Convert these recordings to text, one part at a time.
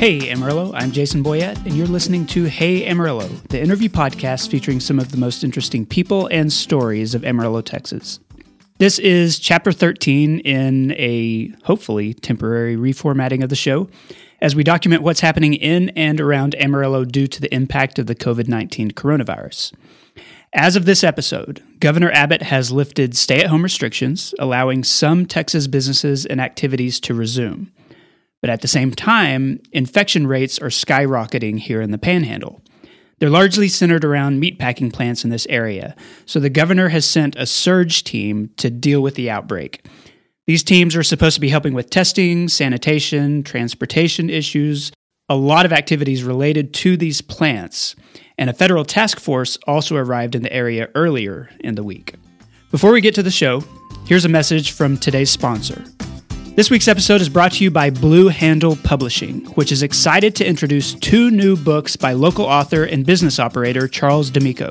Hey Amarillo, I'm Jason Boyett, and you're listening to Hey Amarillo, the interview podcast featuring some of the most interesting people and stories of Amarillo, Texas. This is chapter 13 in a hopefully temporary reformatting of the show as we document what's happening in and around Amarillo due to the impact of the COVID 19 coronavirus. As of this episode, Governor Abbott has lifted stay at home restrictions, allowing some Texas businesses and activities to resume. But at the same time, infection rates are skyrocketing here in the panhandle. They're largely centered around meatpacking plants in this area, so the governor has sent a surge team to deal with the outbreak. These teams are supposed to be helping with testing, sanitation, transportation issues, a lot of activities related to these plants, and a federal task force also arrived in the area earlier in the week. Before we get to the show, here's a message from today's sponsor. This week's episode is brought to you by Blue Handle Publishing, which is excited to introduce two new books by local author and business operator Charles D'Amico.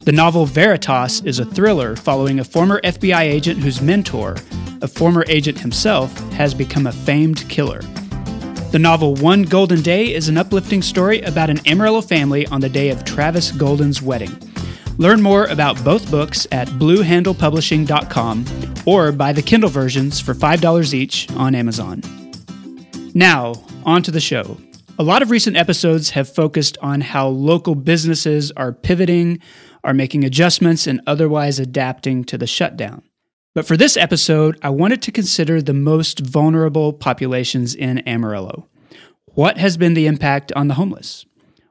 The novel Veritas is a thriller following a former FBI agent whose mentor, a former agent himself, has become a famed killer. The novel One Golden Day is an uplifting story about an Amarillo family on the day of Travis Golden's wedding. Learn more about both books at bluehandlepublishing.com or buy the Kindle versions for $5 each on Amazon. Now, on to the show. A lot of recent episodes have focused on how local businesses are pivoting, are making adjustments, and otherwise adapting to the shutdown. But for this episode, I wanted to consider the most vulnerable populations in Amarillo. What has been the impact on the homeless?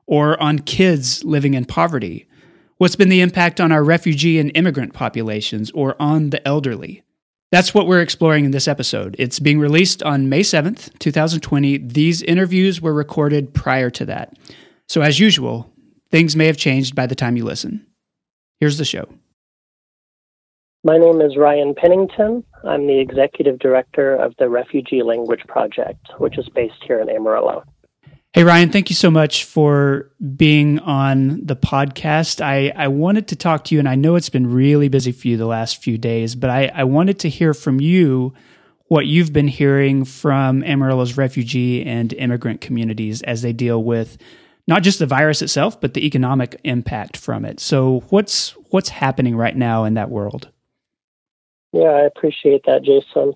Or on kids living in poverty? What's been the impact on our refugee and immigrant populations or on the elderly? That's what we're exploring in this episode. It's being released on May 7th, 2020. These interviews were recorded prior to that. So, as usual, things may have changed by the time you listen. Here's the show. My name is Ryan Pennington. I'm the executive director of the Refugee Language Project, which is based here in Amarillo. Hey, Ryan, thank you so much for being on the podcast. I, I wanted to talk to you, and I know it's been really busy for you the last few days, but I, I wanted to hear from you what you've been hearing from Amarillo's refugee and immigrant communities as they deal with not just the virus itself, but the economic impact from it. So, what's what's happening right now in that world? Yeah, I appreciate that, Jason.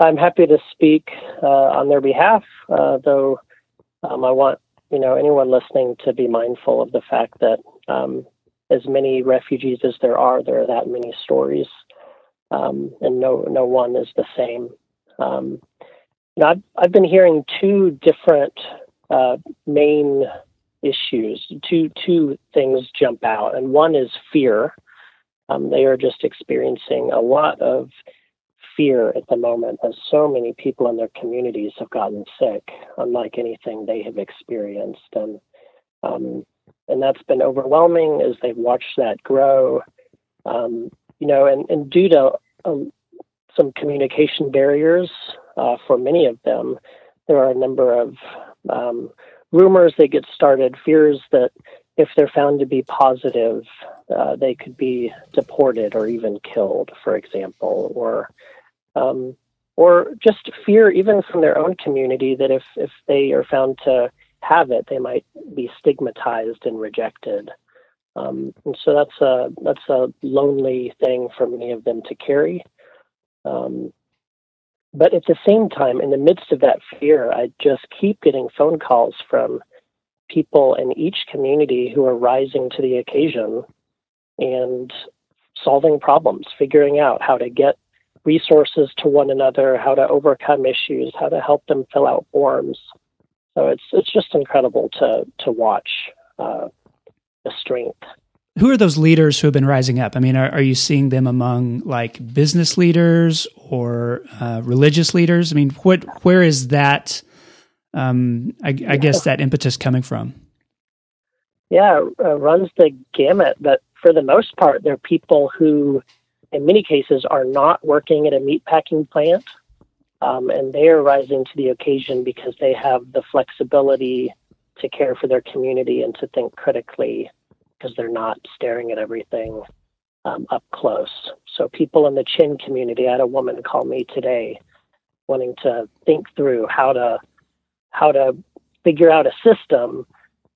I'm happy to speak uh, on their behalf, uh, though um, I want you know anyone listening to be mindful of the fact that um, as many refugees as there are, there are that many stories, um, and no no one is the same. Um, you know, I've I've been hearing two different uh, main issues. Two two things jump out, and one is fear. Um, they are just experiencing a lot of fear at the moment as so many people in their communities have gotten sick, unlike anything they have experienced. And um, and that's been overwhelming as they've watched that grow. Um, you know, and, and due to um, some communication barriers uh, for many of them, there are a number of um, rumors that get started, fears that if they're found to be positive, uh, they could be deported or even killed, for example, or um, or just fear even from their own community that if, if they are found to have it, they might be stigmatized and rejected. Um, and so that's a that's a lonely thing for many of them to carry. Um, but at the same time, in the midst of that fear, I just keep getting phone calls from people in each community who are rising to the occasion and solving problems, figuring out how to get resources to one another, how to overcome issues, how to help them fill out forms. So it's it's just incredible to to watch uh, the strength. Who are those leaders who have been rising up? I mean, are, are you seeing them among like business leaders or uh, religious leaders? I mean, what where is that? Um, I, I guess that impetus coming from. Yeah, uh, runs the gamut, but for the most part, they're people who in many cases are not working at a meatpacking plant. Um, and they are rising to the occasion because they have the flexibility to care for their community and to think critically because they're not staring at everything um, up close. So, people in the Chin community, I had a woman call me today wanting to think through how to how to figure out a system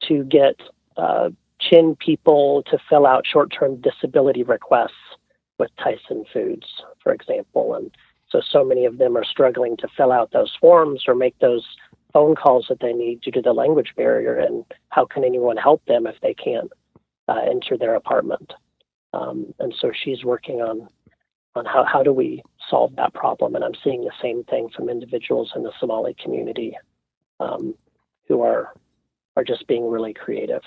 to get uh, Chin people to fill out short-term disability requests with Tyson Foods, for example, and so so many of them are struggling to fill out those forms or make those phone calls that they need due to the language barrier. And how can anyone help them if they can't uh, enter their apartment? Um, and so she's working on on how, how do we solve that problem. And I'm seeing the same thing from individuals in the Somali community um, who are are just being really creative.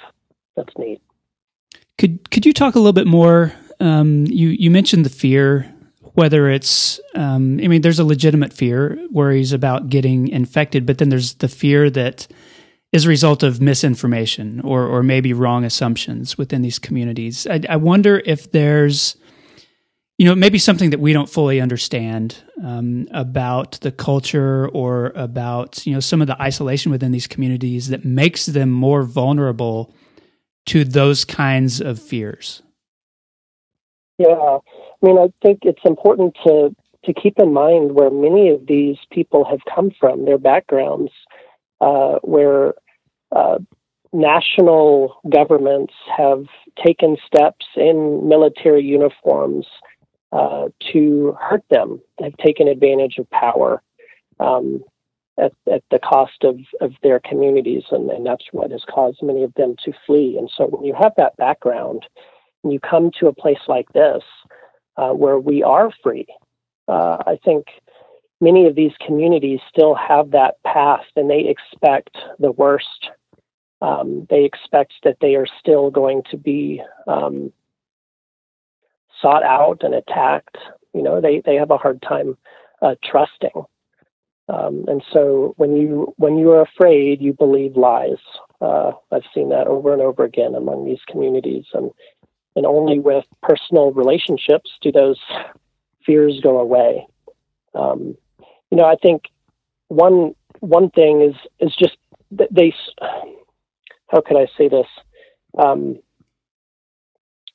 That's neat. Could could you talk a little bit more? Um, you you mentioned the fear, whether it's um, I mean, there's a legitimate fear, worries about getting infected, but then there's the fear that is a result of misinformation or or maybe wrong assumptions within these communities. I, I wonder if there's you know, maybe something that we don't fully understand um, about the culture or about you know some of the isolation within these communities that makes them more vulnerable to those kinds of fears. Yeah, I mean, I think it's important to to keep in mind where many of these people have come from, their backgrounds, uh, where uh, national governments have taken steps in military uniforms uh, to hurt them. They've taken advantage of power um, at, at, the cost of, of their communities, and, and, that's what has caused many of them to flee. And so, when you have that background, and you come to a place like this uh, where we are free, uh, I think many of these communities still have that past, and they expect the worst. Um, they expect that they are still going to be um, sought out and attacked. You know, they, they have a hard time uh, trusting. Um, and so when you when you are afraid, you believe lies. Uh, I've seen that over and over again among these communities, and and only with personal relationships do those fears go away. Um, you know, I think one one thing is is just that they. How can I say this? Um,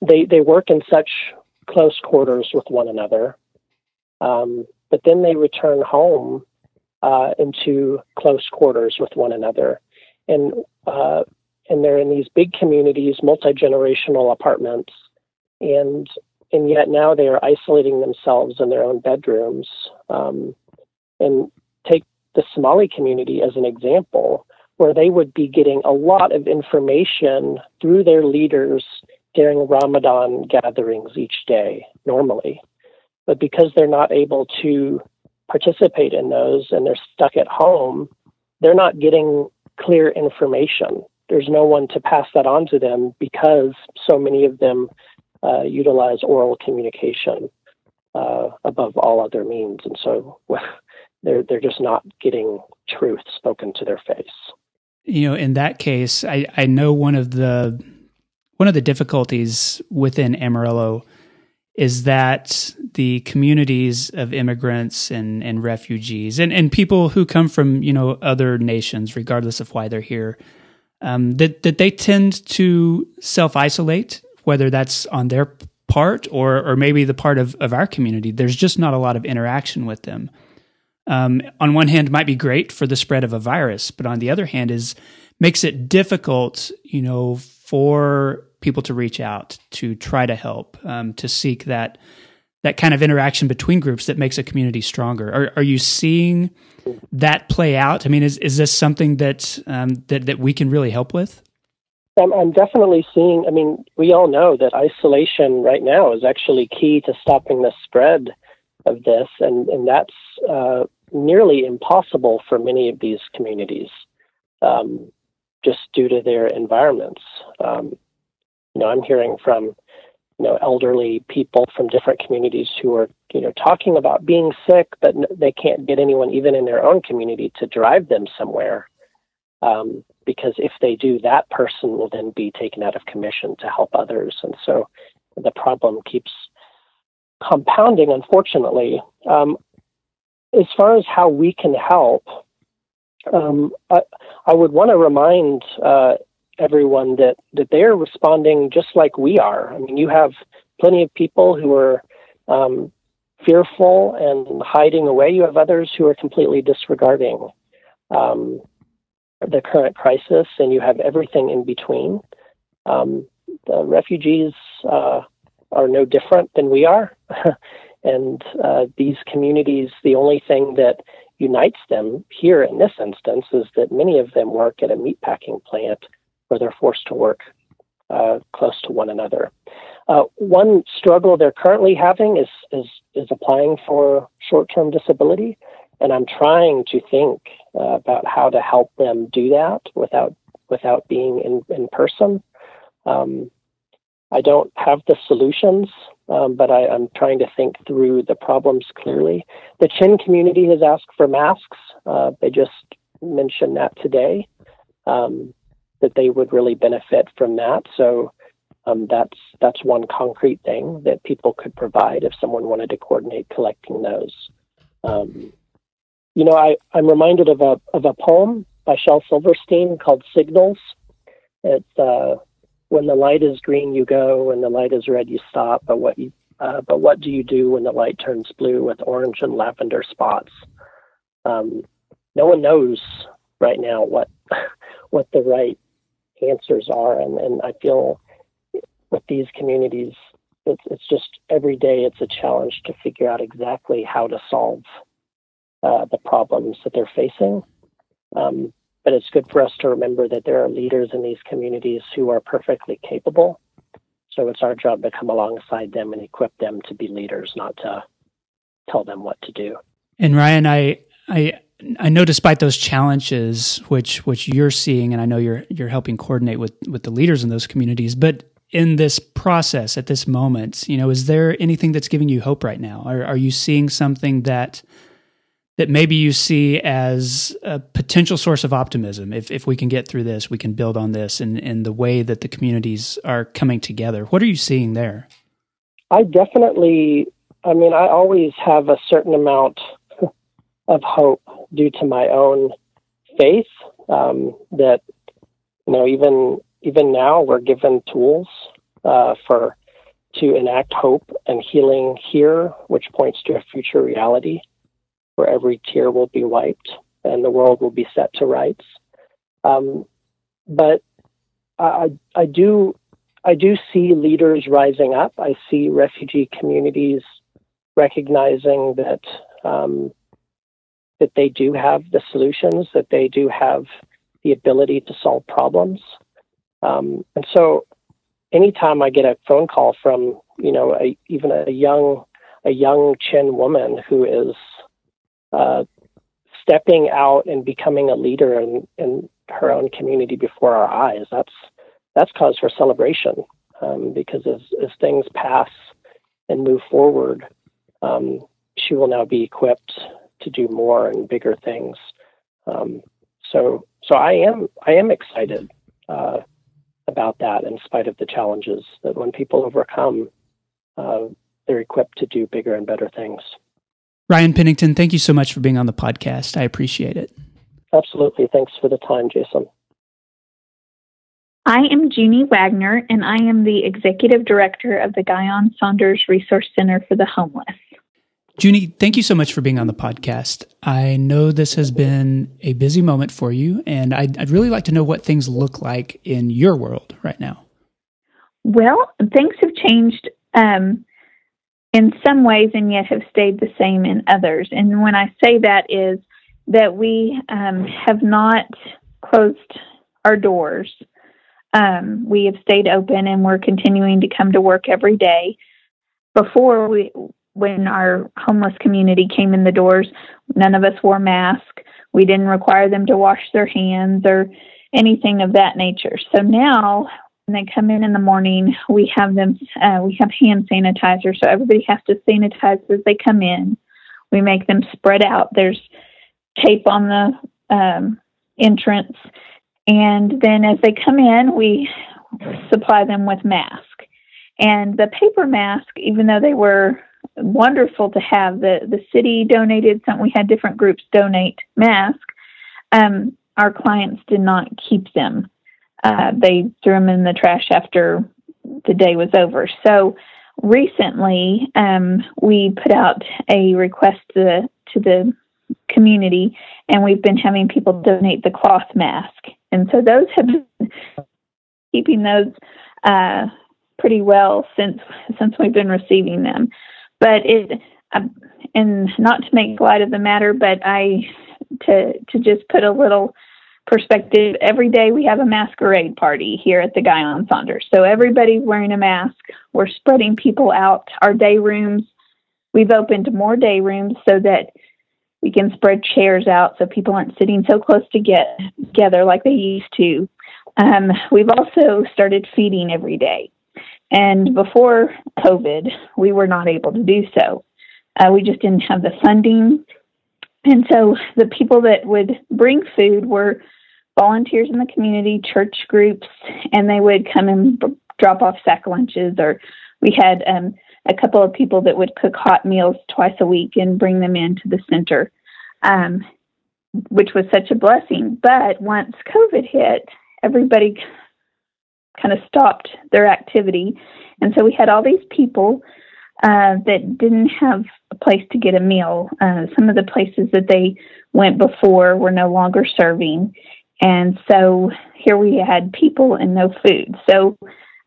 they they work in such close quarters with one another. Um, but then they return home uh, into close quarters with one another, and uh, and they're in these big communities, multi generational apartments, and and yet now they are isolating themselves in their own bedrooms. Um, and take the Somali community as an example, where they would be getting a lot of information through their leaders during Ramadan gatherings each day normally. But because they're not able to participate in those and they're stuck at home, they're not getting clear information. There's no one to pass that on to them because so many of them uh, utilize oral communication uh, above all other means, and so they're they're just not getting truth spoken to their face. You know, in that case, I I know one of the one of the difficulties within Amarillo is that the communities of immigrants and, and refugees and, and people who come from you know other nations, regardless of why they're here, um, that that they tend to self isolate, whether that's on their part or or maybe the part of, of our community. There's just not a lot of interaction with them. Um, on one hand, might be great for the spread of a virus, but on the other hand, is makes it difficult, you know, for people to reach out, to try to help, um, to seek that that kind of interaction between groups that makes a community stronger. Are, are you seeing that play out? I mean, is is this something that um, that that we can really help with? I'm, I'm definitely seeing. I mean, we all know that isolation right now is actually key to stopping the spread of this, and and that's uh, nearly impossible for many of these communities, um, just due to their environments. Um, you know, I'm hearing from you know elderly people from different communities who are you know talking about being sick, but they can't get anyone even in their own community to drive them somewhere. Um, because if they do, that person will then be taken out of commission to help others, and so the problem keeps compounding. Unfortunately, um, as far as how we can help, um, I, I, would want to remind uh, everyone that that they're responding just like we are. I mean, you have plenty of people who are um, fearful and hiding away. You have others who are completely disregarding. Um, the current crisis, and you have everything in between. Um, the refugees uh, are no different than we are. and uh, these communities, the only thing that unites them here in this instance is that many of them work at a meatpacking plant where they're forced to work uh, close to one another. Uh, one struggle they're currently having is, is, is applying for short term disability. And I'm trying to think uh, about how to help them do that without, without being in, in person. Um, I don't have the solutions, um, but I, am trying to think through the problems clearly. The Chin community has asked for masks. Uh, they just mentioned that today, um, that they would really benefit from that. So um, that's that's one concrete thing that people could provide if someone wanted to coordinate collecting those. Um, you know, I, I'm reminded of a of a poem by Shel Silverstein called Signals. It's uh, when the light is green, you go. When the light is red, you stop. But what you uh, but what do you do when the light turns blue with orange and lavender spots? Um, no one knows right now what what the right answers are, and, and I feel with these communities, it's it's just every day it's a challenge to figure out exactly how to solve uh, the problems that they're facing. Um, but it's good for us to remember that there are leaders in these communities who are perfectly capable. So it's our job to come alongside them and equip them to be leaders, not to tell them what to do. And Ryan, I I I know despite those challenges which which you're seeing and I know you're you're helping coordinate with with the leaders in those communities, but in this process at this moment, you know, is there anything that's giving you hope right now? Are are you seeing something that that maybe you see as a potential source of optimism. If, if we can get through this, we can build on this and, and the way that the communities are coming together. What are you seeing there? I definitely, I mean, I always have a certain amount of hope due to my own faith um, that, you know, even even now we're given tools uh, for to enact hope and healing here, which points to a future reality where every tear will be wiped and the world will be set to rights. Um, but I, I do I do see leaders rising up. I see refugee communities recognizing that um, that they do have the solutions, that they do have the ability to solve problems. Um, and so, anytime I get a phone call from you know a, even a young a young Chin woman who is uh, stepping out and becoming a leader in, in her own community before our eyes. That's that's cause for celebration um, because as, as things pass and move forward, um, she will now be equipped to do more and bigger things. Um, so so I am I am excited uh, about that in spite of the challenges that when people overcome, uh, they're equipped to do bigger and better things. Ryan Pennington, thank you so much for being on the podcast. I appreciate it. Absolutely. Thanks for the time, Jason. I am Jeannie Wagner, and I am the Executive Director of the Guyon Saunders Resource Center for the Homeless. Junie, thank you so much for being on the podcast. I know this has been a busy moment for you, and I'd, I'd really like to know what things look like in your world right now. Well, things have changed um, in some ways and yet have stayed the same in others. And when I say that is that we um, have not closed our doors. Um, we have stayed open and we're continuing to come to work every day. Before we, when our homeless community came in the doors, none of us wore masks. We didn't require them to wash their hands or anything of that nature. So now when they come in in the morning, we have them, uh, we have hand sanitizer. So everybody has to sanitize as they come in. We make them spread out. There's tape on the um, entrance. And then as they come in, we supply them with masks. And the paper mask, even though they were wonderful to have, the, the city donated some, we had different groups donate masks. Um, our clients did not keep them uh, they threw them in the trash after the day was over. So recently, um, we put out a request to the, to the community, and we've been having people donate the cloth mask. And so those have been keeping those uh, pretty well since since we've been receiving them. But it, uh, and not to make light of the matter, but I to to just put a little perspective, every day we have a masquerade party here at the Guyon Saunders. So everybody's wearing a mask. We're spreading people out. Our day rooms, we've opened more day rooms so that we can spread chairs out so people aren't sitting so close to get together like they used to. Um, we've also started feeding every day. And before COVID, we were not able to do so. Uh, we just didn't have the funding and so the people that would bring food were volunteers in the community, church groups, and they would come and b- drop off sack lunches. Or we had um, a couple of people that would cook hot meals twice a week and bring them into the center, um, which was such a blessing. But once COVID hit, everybody kind of stopped their activity. And so we had all these people uh, that didn't have a place to get a meal. Uh, some of the places that they went before were no longer serving. And so here we had people and no food. So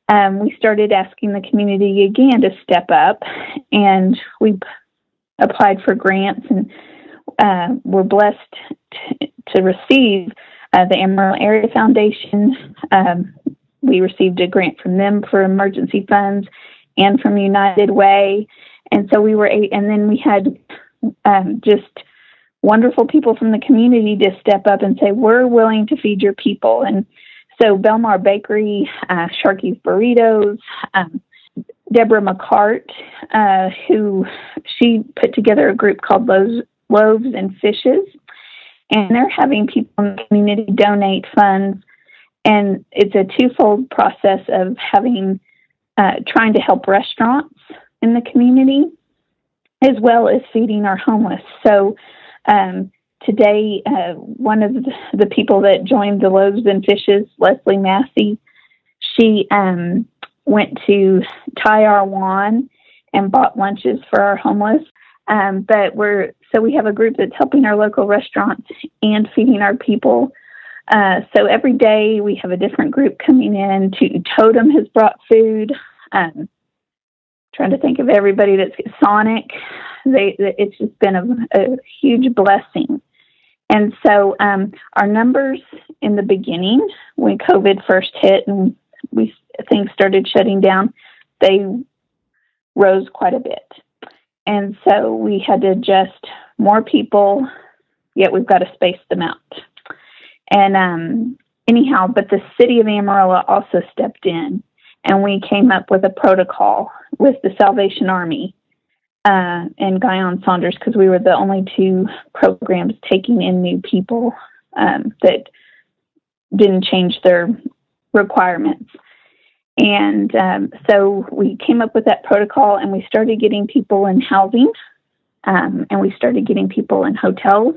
um, we started asking the community again to step up, and we applied for grants and uh, were blessed t- to receive uh, the Amarillo Area Foundation. Um, we received a grant from them for emergency funds and from United Way. And so we were, and then we had um, just wonderful people from the community to step up and say, we're willing to feed your people. And so Belmar Bakery, uh, Sharky's Burritos, um, Deborah McCart, uh, who she put together a group called Loaves, Loaves and Fishes. And they're having people in the community donate funds. And it's a twofold process of having uh, trying to help restaurants in the community as well as feeding our homeless. So um, today, uh, one of the, people that joined the Loaves and Fishes, Leslie Massey, she um, went to Taiwan and bought lunches for our homeless. Um, but we're so we have a group that's helping our local restaurants and feeding our people. Uh, so every day we have a different group coming in. Toot'n Totum has brought food. Um, trying to think of everybody that's Sonic. They, it's just been a, a huge blessing. And so um, our numbers in the beginning, when COVID first hit and we things started shutting down, they rose quite a bit. And so we had to adjust more people, yet we've got to space them out. And um, anyhow, but the city of Amarillo also stepped in and we came up with a protocol with the Salvation Army uh, and Guyon Saunders because we were the only two programs taking in new people um, that didn't change their requirements. And um, so we came up with that protocol and we started getting people in housing um, and we started getting people in hotels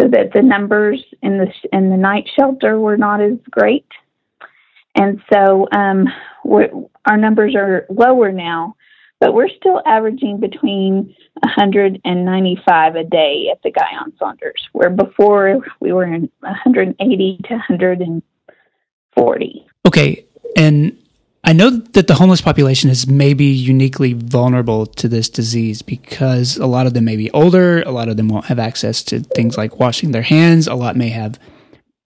so that the numbers in the in the night shelter were not as great. And so um, our numbers are lower now, but we're still averaging between 195 a day at the Guyon Saunders, where before we were in 180 to 140. Okay. And I know that the homeless population is maybe uniquely vulnerable to this disease because a lot of them may be older, a lot of them won't have access to things like washing their hands, a lot may have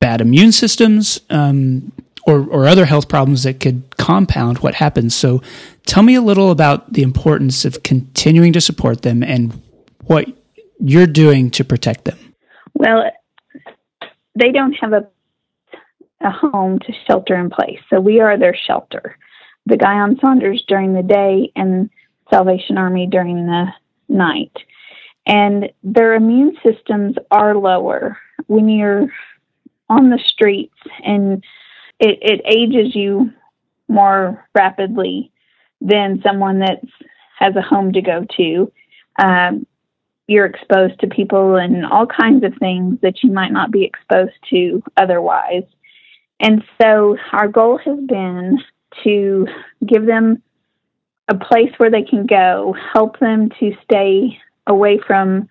bad immune systems. Um, or, or other health problems that could compound what happens. So tell me a little about the importance of continuing to support them and what you're doing to protect them. Well, they don't have a a home to shelter in place. So we are their shelter. The Guyon Saunders during the day and Salvation Army during the night. And their immune systems are lower when you're on the streets and it, it ages you more rapidly than someone that has a home to go to. Um, you're exposed to people and all kinds of things that you might not be exposed to otherwise. And so our goal has been to give them a place where they can go, help them to stay away from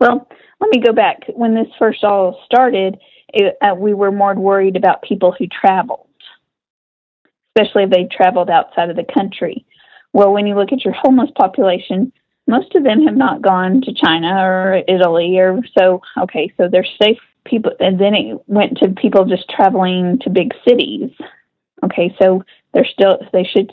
Well, let me go back. When this first all started, it, uh, we were more worried about people who traveled, especially if they traveled outside of the country. Well, when you look at your homeless population, most of them have not gone to China or Italy or so. Okay, so they're safe people. And then it went to people just traveling to big cities. Okay, so they're still they should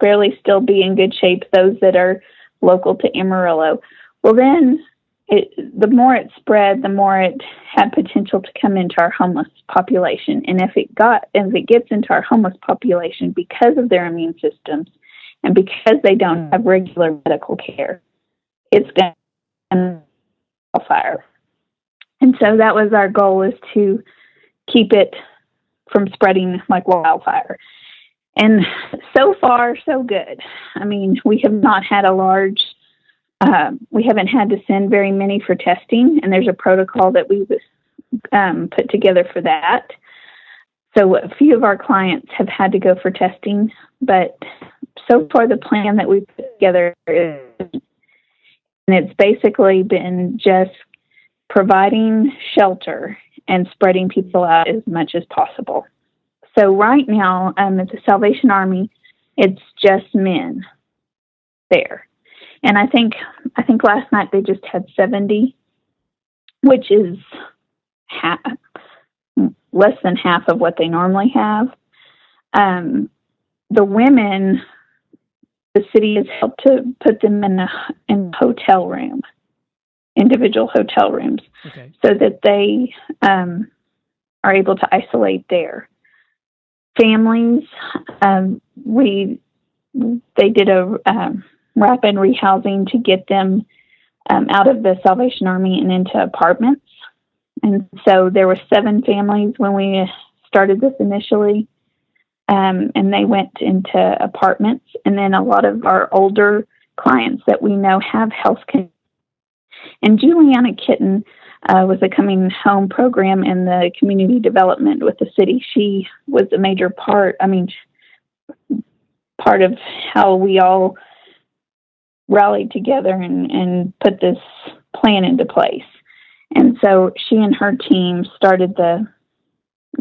fairly still be in good shape. Those that are local to Amarillo. Well, then it, the more it spread, the more it had potential to come into our homeless population. And if it got, if it gets into our homeless population because of their immune systems and because they don't hmm. have regular medical care, it's going to fire. And so that was our goal is to keep it from spreading like wildfire. And so far, so good. I mean, we have not had a large uh, we haven't had to send very many for testing, and there's a protocol that we um, put together for that. So a few of our clients have had to go for testing, but so far the plan that we put together is, and it's basically been just providing shelter and spreading people out as much as possible. So right now, um, at the Salvation Army, it's just men there and I think I think last night they just had 70, which is half, less than half of what they normally have. Um, the women, the city has helped to put them in a in hotel room, individual hotel rooms, okay. so that they um, are able to isolate there. Families, um, we they did a um, rapid rehousing to get them um, out of the Salvation Army and into apartments. And so there were seven families when we started this initially, um, and they went into apartments. And then a lot of our older clients that we know have health care. And Juliana Kitten uh, was a coming home program in the community development with the city. She was a major part. I mean, part of how we all rallied together and, and put this plan into place. And so she and her team started the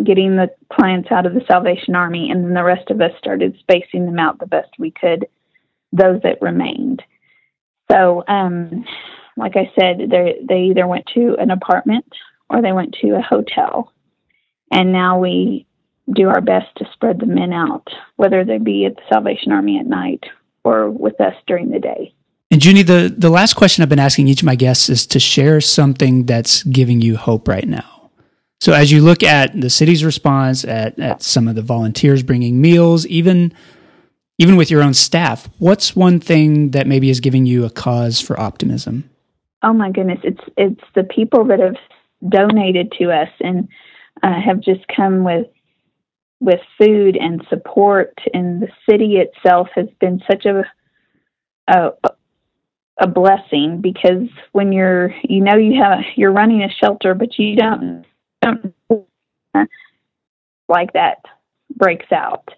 getting the clients out of the Salvation Army, and then the rest of us started spacing them out the best we could, those that remained. So, um, like I said, they they either went to an apartment or they went to a hotel, and now we do our best to spread the men out, whether they be at the Salvation Army at night or with us during the day. And Junie, the, the last question I've been asking each of my guests is to share something that's giving you hope right now. So as you look at the city's response, at, at some of the volunteers bringing meals, even even with your own staff, what's one thing that maybe is giving you a cause for optimism? Oh my goodness, it's it's the people that have donated to us and uh, have just come with with food and support, and the city itself has been such a, a a blessing because when you're you know you have you're running a shelter but you don't don't like that breaks out.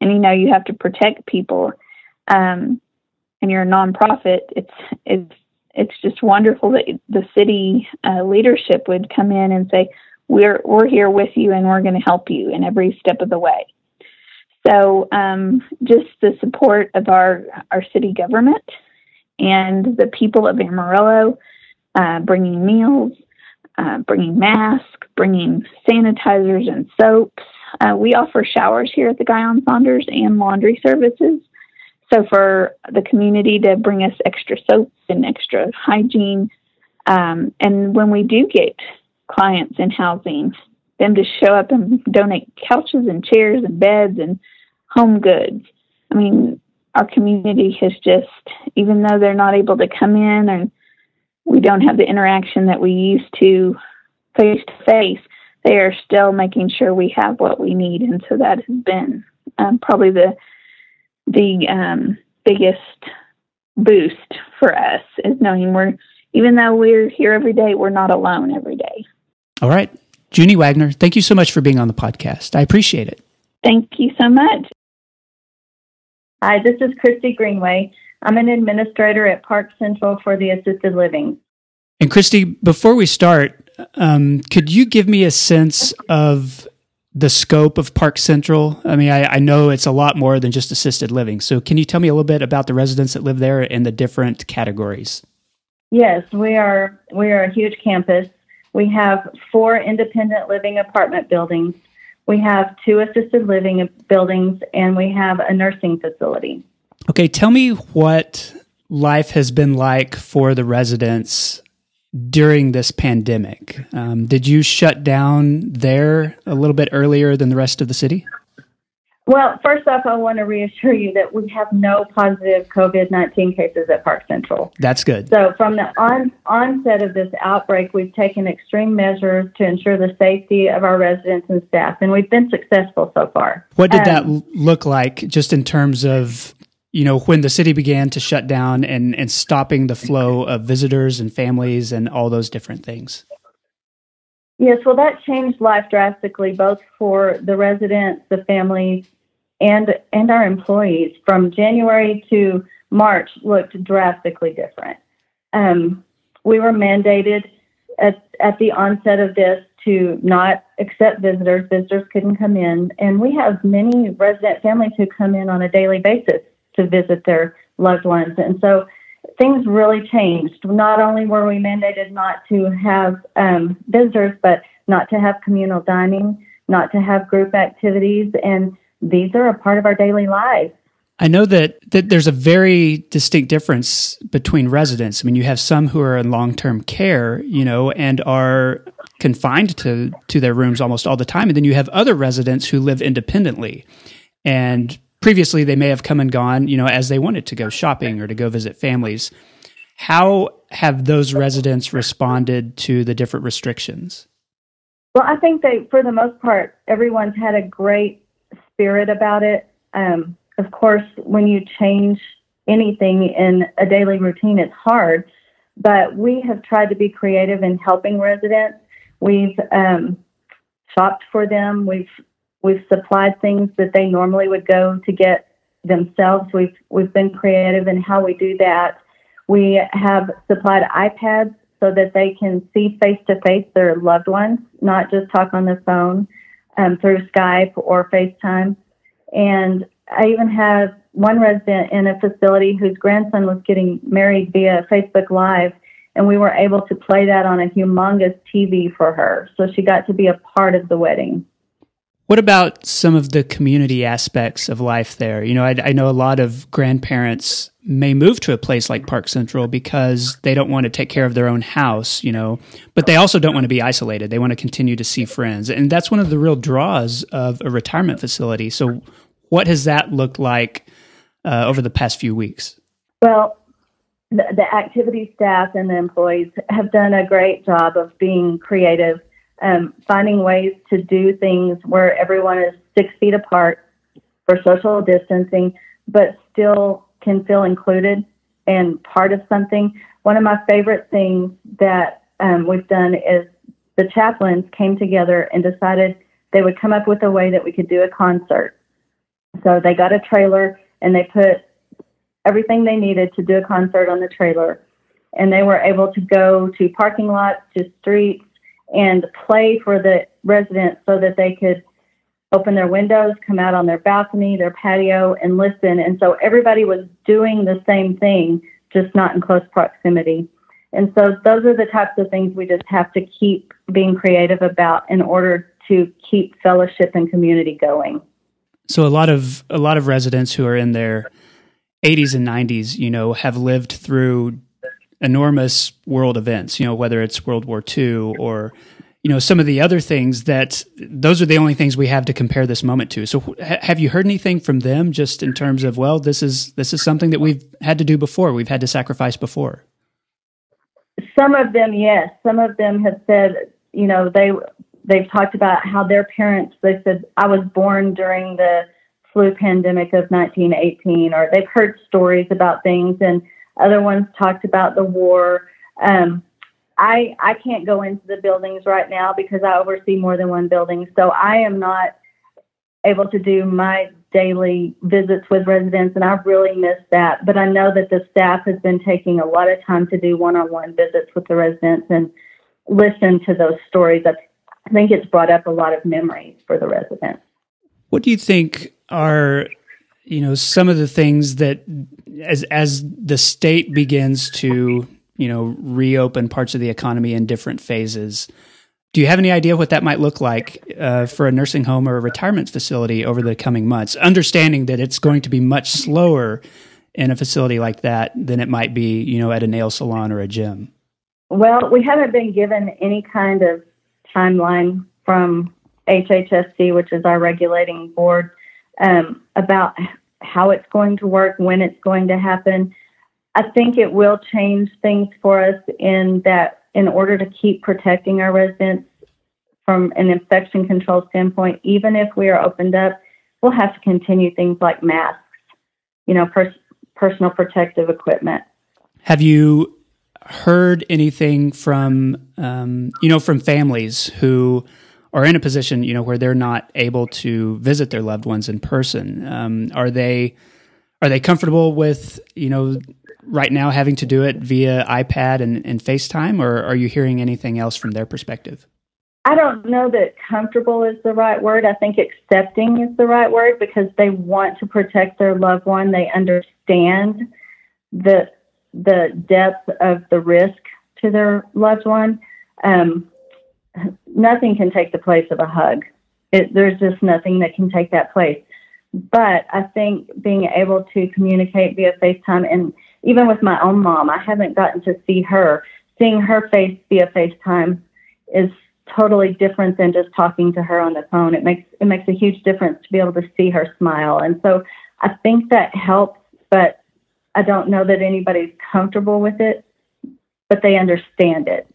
And you know you have to protect people um and you're a nonprofit it's it's it's just wonderful that the city uh, leadership would come in and say we're we're here with you and we're going to help you in every step of the way so um, just the support of our our city government and the people of Amarillo uh, bringing meals, uh, bringing masks, bringing sanitizers and soaps. Uh, we offer showers here at the Guyon Saunders and laundry services. So for the community to bring us extra soaps and extra hygiene, um, and when we do get clients in housing, them to show up and donate couches and chairs and beds and home goods. I mean, our community has just, even though they're not able to come in and we don't have the interaction that we used to face to face, they are still making sure we have what we need. And so that has been um, probably the the um, biggest boost for us is knowing we're even though we're here every day, we're not alone every day. All right. Junie Wagner, thank you so much for being on the podcast. I appreciate it. Thank you so much. Hi, this is Christy Greenway. I'm an administrator at Park Central for the Assisted Living. And Christy, before we start, um, could you give me a sense of the scope of Park Central? I mean, I, I, know it's a lot more than just assisted living. So, can you tell me a little bit about the residents that live there and the different categories? Yes, we are. We are a huge campus. We have four independent living apartment buildings. We have two assisted living buildings, and we have a nursing facility. Okay, tell me what life has been like for the residents during this pandemic. Um, did you shut down there a little bit earlier than the rest of the city? Well, first off, I want to reassure you that we have no positive COVID 19 cases at Park Central. That's good. So, from the on, onset of this outbreak, we've taken extreme measures to ensure the safety of our residents and staff, and we've been successful so far. What did um, that look like just in terms of you know, when the city began to shut down and, and stopping the flow of visitors and families and all those different things? Yes, well, that changed life drastically, both for the residents, the families, and and our employees. From January to March, looked drastically different. Um, we were mandated at at the onset of this to not accept visitors. Visitors couldn't come in, and we have many resident families who come in on a daily basis to visit their loved ones. And so things really changed. Not only were we mandated not to have um, visitors, but not to have communal dining, not to have group activities, and these are a part of our daily lives. I know that, that there's a very distinct difference between residents. I mean, you have some who are in long term care, you know, and are confined to, to their rooms almost all the time. And then you have other residents who live independently. And previously they may have come and gone, you know, as they wanted to go shopping or to go visit families. How have those residents responded to the different restrictions? Well, I think they, for the most part, everyone's had a great spirit about it. Um, of course, when you change anything in a daily routine, it's hard. But we have tried to be creative in helping residents. We've um, shopped for them. We've We've supplied things that they normally would go to get themselves. We've we've been creative in how we do that. We have supplied iPads so that they can see face to face their loved ones, not just talk on the phone um, through Skype or FaceTime. And I even have one resident in a facility whose grandson was getting married via Facebook Live, and we were able to play that on a humongous TV for her. So she got to be a part of the wedding. What about some of the community aspects of life there? You know, I, I, know a lot of grandparents may move to a place like Park Central because they don't want to take care of their own house, you know, but they also don't want to be isolated. They want to continue to see friends. And that's one of the real draws of a retirement facility. So, what has that looked like uh, over the past few weeks? Well, the, the activity staff and the employees have done a great job of being creative um, finding ways to do things where everyone is six feet apart for social distancing, but still can feel included and part of something. One of my favorite things that um, we've done is the chaplains came together and decided they would come up with a way that we could do a concert. So they got a trailer and they put everything they needed to do a concert on the trailer. And they were able to go to parking lots, to streets, and play for the residents so that they could open their windows, come out on their balcony, their patio, and listen. And so everybody was doing the same thing, just not in close proximity. And so those are the types of things we just have to keep being creative about in order to keep fellowship and community going. So a lot of a lot of residents who are in their 80s and 90s, you know, have lived through enormous world events, you know, whether it's World War II or, you know, some of the other things that those are the only things we have to compare this moment to. So ha- have you heard anything from them just in terms of, well, this is, this is something that we've had to do before. We've had to sacrifice before. Some of them, yes. Some of them have said, you know, they, they've talked about how their parents, they said, I was born during the flu pandemic of 1918, or they've heard stories about things and, other ones talked about the war. Um, I I can't go into the buildings right now because I oversee more than one building, so I am not able to do my daily visits with residents, and I've really missed that. But I know that the staff has been taking a lot of time to do one on one visits with the residents and listen to those stories. I think it's brought up a lot of memories for the residents. What do you think are you know some of the things that as as the state begins to you know reopen parts of the economy in different phases do you have any idea what that might look like uh, for a nursing home or a retirement facility over the coming months? Understanding that it's going to be much slower in a facility like that than it might be you know at a nail salon or a gym. Well we haven't been given any kind of timeline from hhsc which is our regulating board um, about how it's going to work, when it's going to happen. I think it will change things for us in that in order to keep protecting our residents from an infection control standpoint, even if we are opened up, we'll have to continue things like masks, you know, pers- personal protective equipment. Have you heard anything from, um, you know, from families who are in a position, you know, where they're not able to visit their loved ones in person. Um, are they are they comfortable with you know right now having to do it via iPad and, and FaceTime, or are you hearing anything else from their perspective? I don't know that comfortable is the right word. I think accepting is the right word because they want to protect their loved one. They understand the the depth of the risk to their loved one. Um, nothing can take the place of a hug. It, there's just nothing that can take that place. But I think being able to communicate via FaceTime, and even with my own mom, I haven't gotten to see her. Seeing her face via FaceTime is totally different than just talking to her on the phone. It makes it makes a huge difference to be able to see her smile, and so I think that helps. But I don't know that anybody's comfortable with it, but they understand it.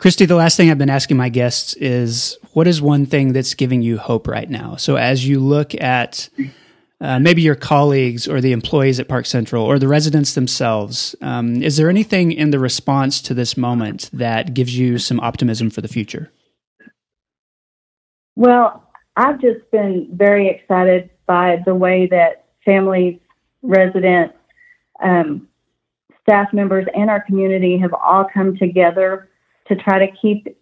Christy, the last thing I've been asking my guests is what is one thing that's giving you hope right now? So as you look at uh, maybe your colleagues or the employees at Park Central or the residents themselves, um, is there anything in the response to this moment that gives you some optimism for the future? Well, I've just been very excited by the way that families, residents, um, staff members, and our community have all come together to try to keep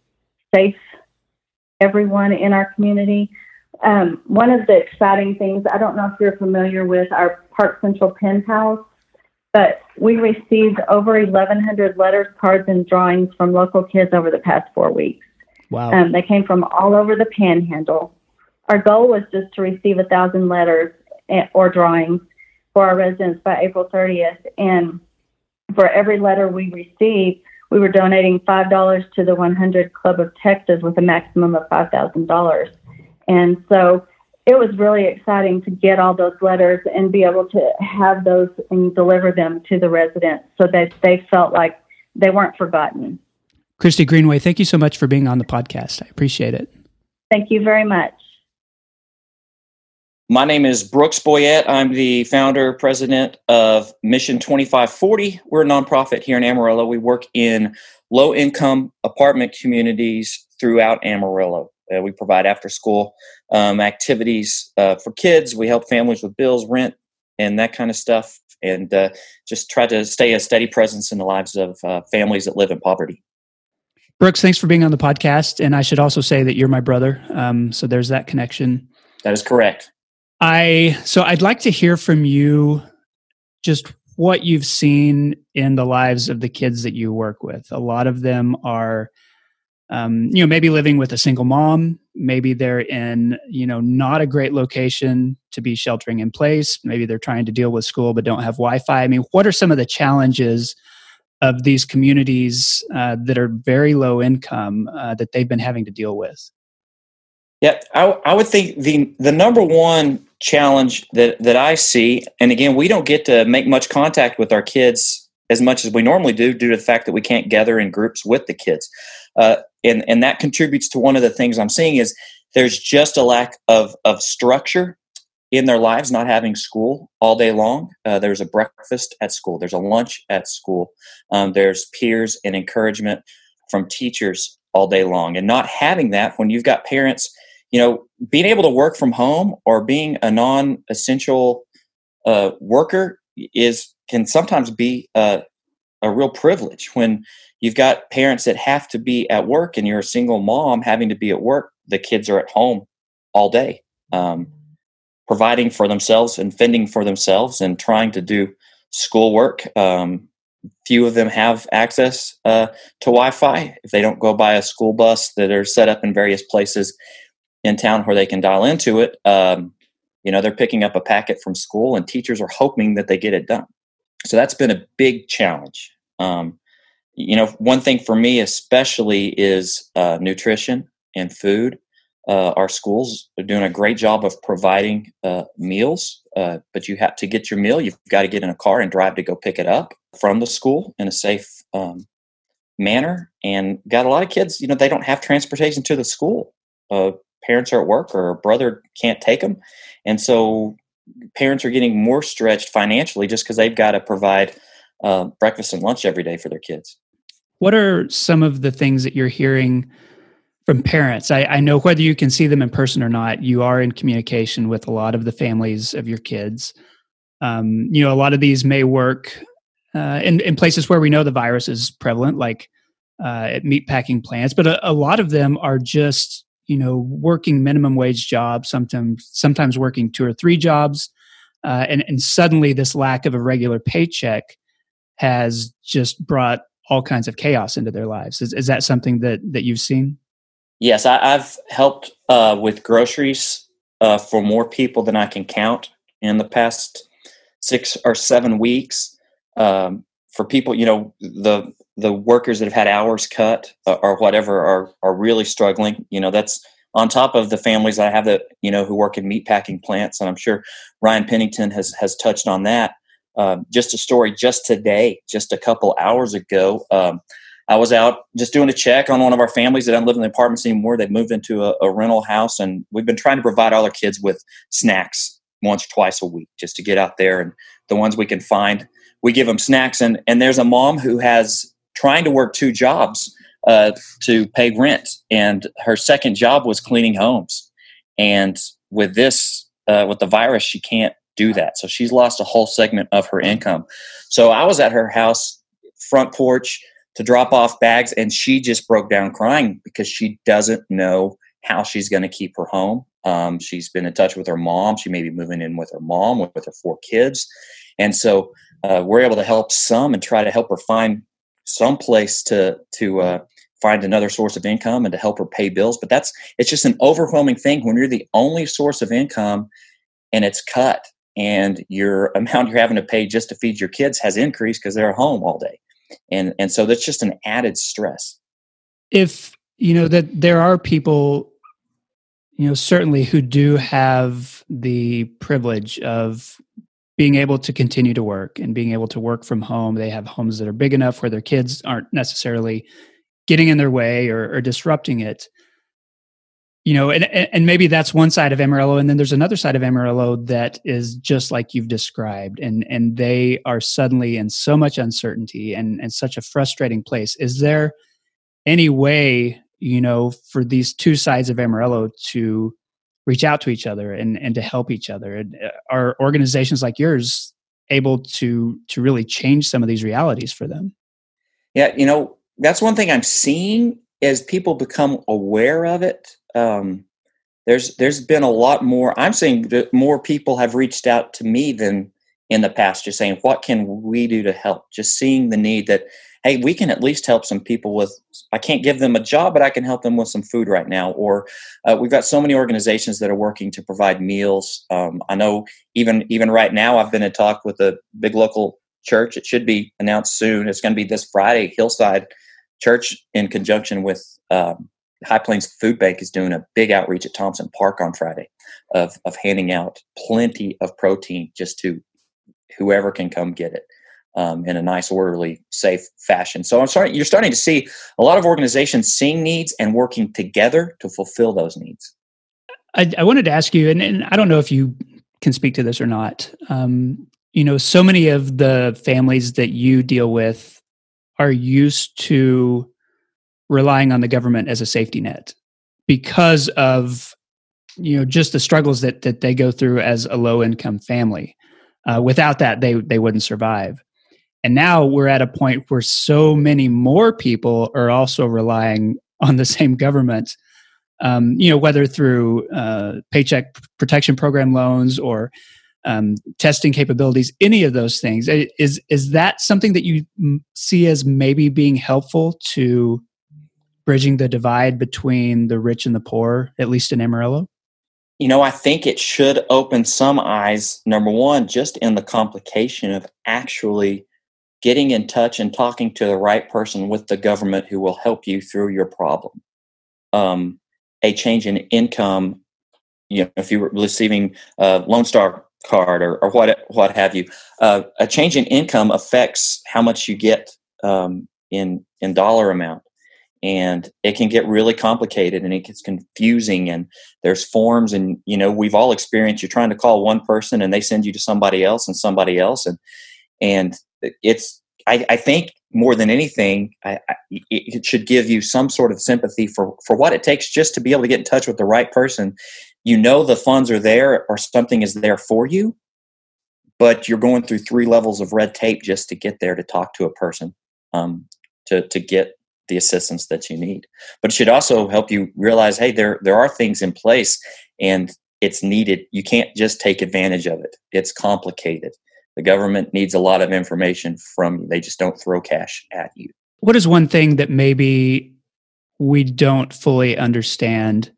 safe everyone in our community. Um, one of the exciting things, I don't know if you're familiar with our Park Central Pen Pals, but we received over 1,100 letters, cards, and drawings from local kids over the past four weeks. Wow. Um, they came from all over the panhandle. Our goal was just to receive 1,000 letters or drawings for our residents by April 30th. And for every letter we received, we were donating $5 to the 100 Club of Texas with a maximum of $5,000. And so it was really exciting to get all those letters and be able to have those and deliver them to the residents so that they felt like they weren't forgotten. Christy Greenway, thank you so much for being on the podcast. I appreciate it. Thank you very much. My name is Brooks Boyett. I'm the founder, president of Mission 2540. We're a nonprofit here in Amarillo. We work in low income apartment communities throughout Amarillo. Uh, we provide after school um, activities uh, for kids. We help families with bills, rent, and that kind of stuff, and uh, just try to stay a steady presence in the lives of uh, families that live in poverty. Brooks, thanks for being on the podcast. And I should also say that you're my brother. Um, so there's that connection. That is correct. I so I'd like to hear from you just what you've seen in the lives of the kids that you work with. A lot of them are um, you know maybe living with a single mom maybe they're in you know not a great location to be sheltering in place maybe they're trying to deal with school but don't have wi-fi i mean what are some of the challenges of these communities uh, that are very low income uh, that they've been having to deal with yeah, I, I would think the the number one challenge that that I see, and again, we don't get to make much contact with our kids as much as we normally do, due to the fact that we can't gather in groups with the kids, uh, and and that contributes to one of the things I'm seeing is there's just a lack of of structure in their lives, not having school all day long. Uh, there's a breakfast at school, there's a lunch at school, um, there's peers and encouragement from teachers all day long, and not having that when you've got parents you know, being able to work from home or being a non-essential uh, worker is can sometimes be a, a real privilege when you've got parents that have to be at work and you're a single mom having to be at work. The kids are at home all day, um, providing for themselves and fending for themselves and trying to do schoolwork. Um, few of them have access uh, to Wi-Fi. If they don't go by a school bus that are set up in various places in town where they can dial into it, um, you know, they're picking up a packet from school, and teachers are hoping that they get it done. So that's been a big challenge. Um, you know, one thing for me especially is uh, nutrition and food. Uh, our schools are doing a great job of providing uh, meals, uh, but you have to get your meal. You've got to get in a car and drive to go pick it up from the school in a safe um, manner. And got a lot of kids, you know, they don't have transportation to the school. Uh, parents are at work or a brother can't take them. And so parents are getting more stretched financially just because they've got to provide uh, breakfast and lunch every day for their kids. What are some of the things that you're hearing from parents? I, I, know whether you can see them in person or not, you are in communication with a lot of the families of your kids. Um, you know, a lot of these may work uh, in, in places where we know the virus is prevalent, like uh, at meatpacking plants, but a, a lot of them are just you know working minimum wage jobs sometimes sometimes working two or three jobs uh, and and suddenly this lack of a regular paycheck has just brought all kinds of chaos into their lives. Is, is that something that that you've seen? Yes, I, have helped uh, with groceries uh, for more people than I can count in the past six or seven weeks. Um, for people, you know, the the workers that have had hours cut uh, or whatever are are really struggling. You know, that's on top of the families that I have that you know who work in meatpacking plants, and I'm sure Ryan Pennington has has touched on that. Um, just a story just today, just a couple hours ago. Um, I was out just doing a check on one of our families that don't live in the apartments anymore. They've moved into a, a rental house, and we've been trying to provide all our kids with snacks once or twice a week just to get out there. And the ones we can find, we give them snacks. And, and there's a mom who has trying to work two jobs uh, to pay rent, and her second job was cleaning homes. And with this, uh, with the virus, she can't do that. So she's lost a whole segment of her income. So I was at her house front porch to drop off bags and she just broke down crying because she doesn't know how she's going to keep her home. Um, she's been in touch with her mom. She may be moving in with her mom with, with her four kids. And so uh, we're able to help some and try to help her find some place to, to, uh, find another source of income and to help her pay bills. But that's, it's just an overwhelming thing when you're the only source of income and it's cut and your amount you're having to pay just to feed your kids has increased because they're home all day and and so that's just an added stress if you know that there are people you know certainly who do have the privilege of being able to continue to work and being able to work from home they have homes that are big enough where their kids aren't necessarily getting in their way or, or disrupting it you know, and, and maybe that's one side of Amarillo. And then there's another side of Amarillo that is just like you've described. And, and they are suddenly in so much uncertainty and, and such a frustrating place. Is there any way, you know, for these two sides of Amarillo to reach out to each other and, and to help each other? And uh, are organizations like yours able to, to really change some of these realities for them? Yeah, you know, that's one thing I'm seeing as people become aware of it um, there's there's been a lot more. I'm saying that more people have reached out to me than in the past, just saying, "What can we do to help?" Just seeing the need that, hey, we can at least help some people with. I can't give them a job, but I can help them with some food right now. Or uh, we've got so many organizations that are working to provide meals. Um, I know even even right now, I've been in talk with a big local church. It should be announced soon. It's going to be this Friday. Hillside Church, in conjunction with um, High Plains Food Bank is doing a big outreach at Thompson Park on Friday of, of handing out plenty of protein just to whoever can come get it um, in a nice, orderly, safe fashion. So I'm starting, you're starting to see a lot of organizations seeing needs and working together to fulfill those needs. I, I wanted to ask you, and, and, I don't know if you can speak to this or not. Um, you know, so many of the families that you deal with are used to relying on the government as a safety net because of you know just the struggles that that they go through as a low income family. Uh, without that, they they wouldn't survive. And now we're at a point where so many more people are also relying on the same government. Um, you know, whether through uh, paycheck protection program loans or um, testing capabilities, any of those things. Is is that something that you see as maybe being helpful to bridging the divide between the rich and the poor, at least in Amarillo? You know, I think it should open some eyes. Number one, just in the complication of actually getting in touch and talking to the right person with the government who will help you through your problem. Um, a change in income, you know, if you're receiving a Lone Star card or, or what what have you, uh, a change in income affects how much you get um, in in dollar amount and it can get really complicated and it gets confusing and there's forms and you know we've all experienced you're trying to call one person and they send you to somebody else and somebody else and and it's i, I think more than anything I, I, it should give you some sort of sympathy for for what it takes just to be able to get in touch with the right person. You know the funds are there or something is there for you but you're going through three levels of red tape just to get there to talk to a person um, to to get the assistance that you need. But it should also help you realize, hey, there there are things in place and it's needed. You can't just take advantage of it. It's complicated. The government needs a lot of information from you. They just don't throw cash at you. What is one thing that maybe we don't fully understand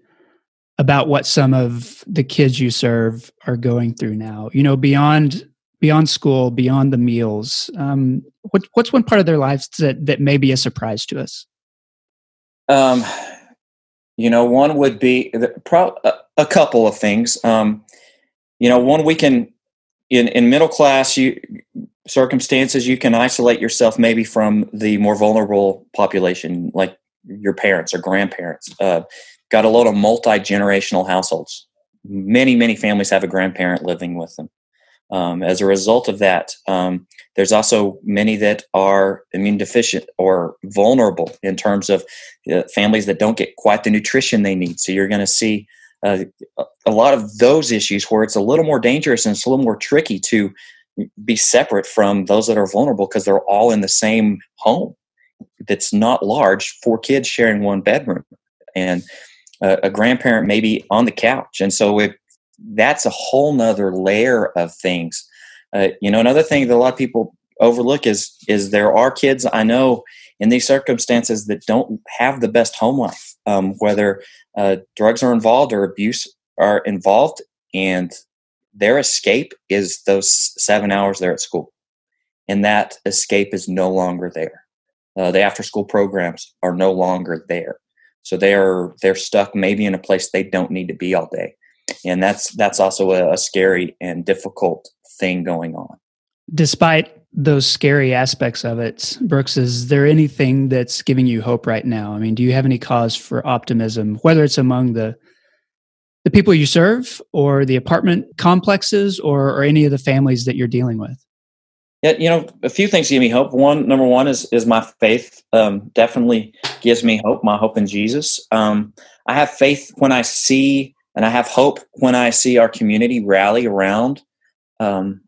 about what some of the kids you serve are going through now? You know, beyond beyond school, beyond the meals? Um, what, what's one part of their lives that, that may be a surprise to us? Um, you know, one would be pro- a couple of things. Um, you know, one we can in in middle class you circumstances you can isolate yourself maybe from the more vulnerable population, like your parents or grandparents. Uh, got a lot of multi generational households. Many many families have a grandparent living with them. Um, as a result of that, um, there's also many that are immune deficient or vulnerable in terms of uh, families that don't get quite the nutrition they need. So you're going to see uh, a lot of those issues where it's a little more dangerous and it's a little more tricky to be separate from those that are vulnerable because they're all in the same home that's not large, four kids sharing one bedroom. And a grandparent maybe on the couch. And so it that's a whole nother layer of things. Uh, you know, another thing that a lot of people overlook is is there are kids I know in these circumstances that don't have the best home life, um, whether uh, drugs are involved or abuse are involved, and their escape is those seven hours there at school, and that escape is no longer there. Uh, the after school programs are no longer there, so they are they're stuck maybe in a place they don't need to be all day and that's that's also a, a scary and difficult thing going on. Despite those scary aspects of it, Brooks, is there anything that's giving you hope right now? I mean, do you have any cause for optimism, whether it's among the the people you serve or the apartment complexes or, or any of the families that you're dealing with? Yeah, you know, a few things give me hope. One, number one is is my faith. Um, definitely gives me hope. My hope in Jesus. Um, I have faith when I see and I have hope when I see our community rally around um,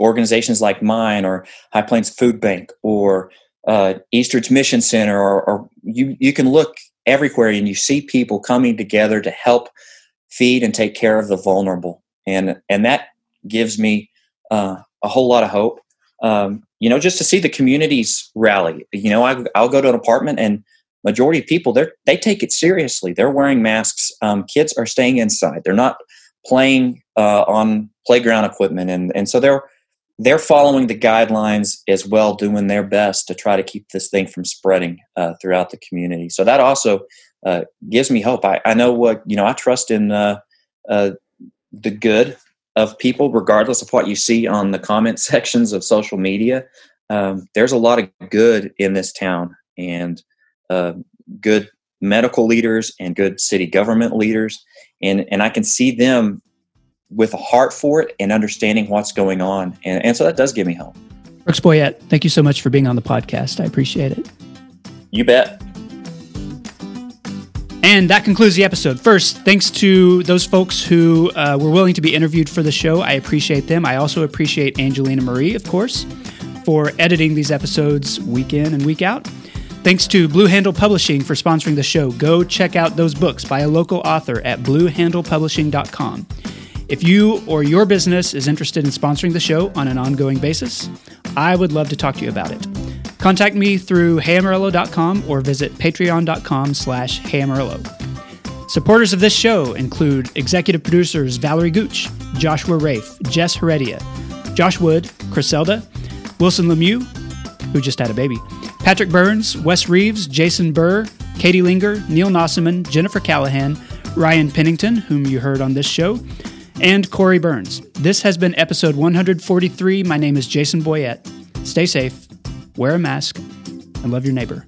organizations like mine or High Plains Food Bank or uh, Eastridge Mission Center, or, or, you, you can look everywhere and you see people coming together to help feed and take care of the vulnerable. And, and that gives me uh, a whole lot of hope. Um, you know, just to see the communities rally. You know, I, I'll go to an apartment and majority of people they they take it seriously. They're wearing masks. Um, kids are staying inside. They're not playing uh, on playground equipment, and and so they're they're following the guidelines as well, doing their best to try to keep this thing from spreading uh, throughout the community. So that also uh, gives me hope. I, I know what you know. I trust in uh, uh, the good of people, regardless of what you see on the comment sections of social media. Um, there's a lot of good in this town, and uh, good medical leaders and good city government leaders, and and I can see them with a heart for it and understanding what's going on, and, and so that does give me hope. Brooks Boyett, thank you so much for being on the podcast. I appreciate it. You bet. And that concludes the episode. First, thanks to those folks who uh, were willing to be interviewed for the show. I appreciate them. I also appreciate Angelina Marie, of course, for editing these episodes week in and week out. Thanks to Blue Handle Publishing for sponsoring the show. Go check out those books by a local author at bluehandlepublishing.com. If you or your business is interested in sponsoring the show on an ongoing basis, I would love to talk to you about it. Contact me through heyamarillo.com or visit patreon.com slash heyamarillo. Supporters of this show include executive producers Valerie Gooch, Joshua Rafe, Jess Heredia, Josh Wood, Griselda, Wilson Lemieux, who just had a baby, Patrick Burns, Wes Reeves, Jason Burr, Katie Linger, Neil Nossaman, Jennifer Callahan, Ryan Pennington, whom you heard on this show, and Corey Burns. This has been episode 143. My name is Jason Boyett. Stay safe, wear a mask, and love your neighbor.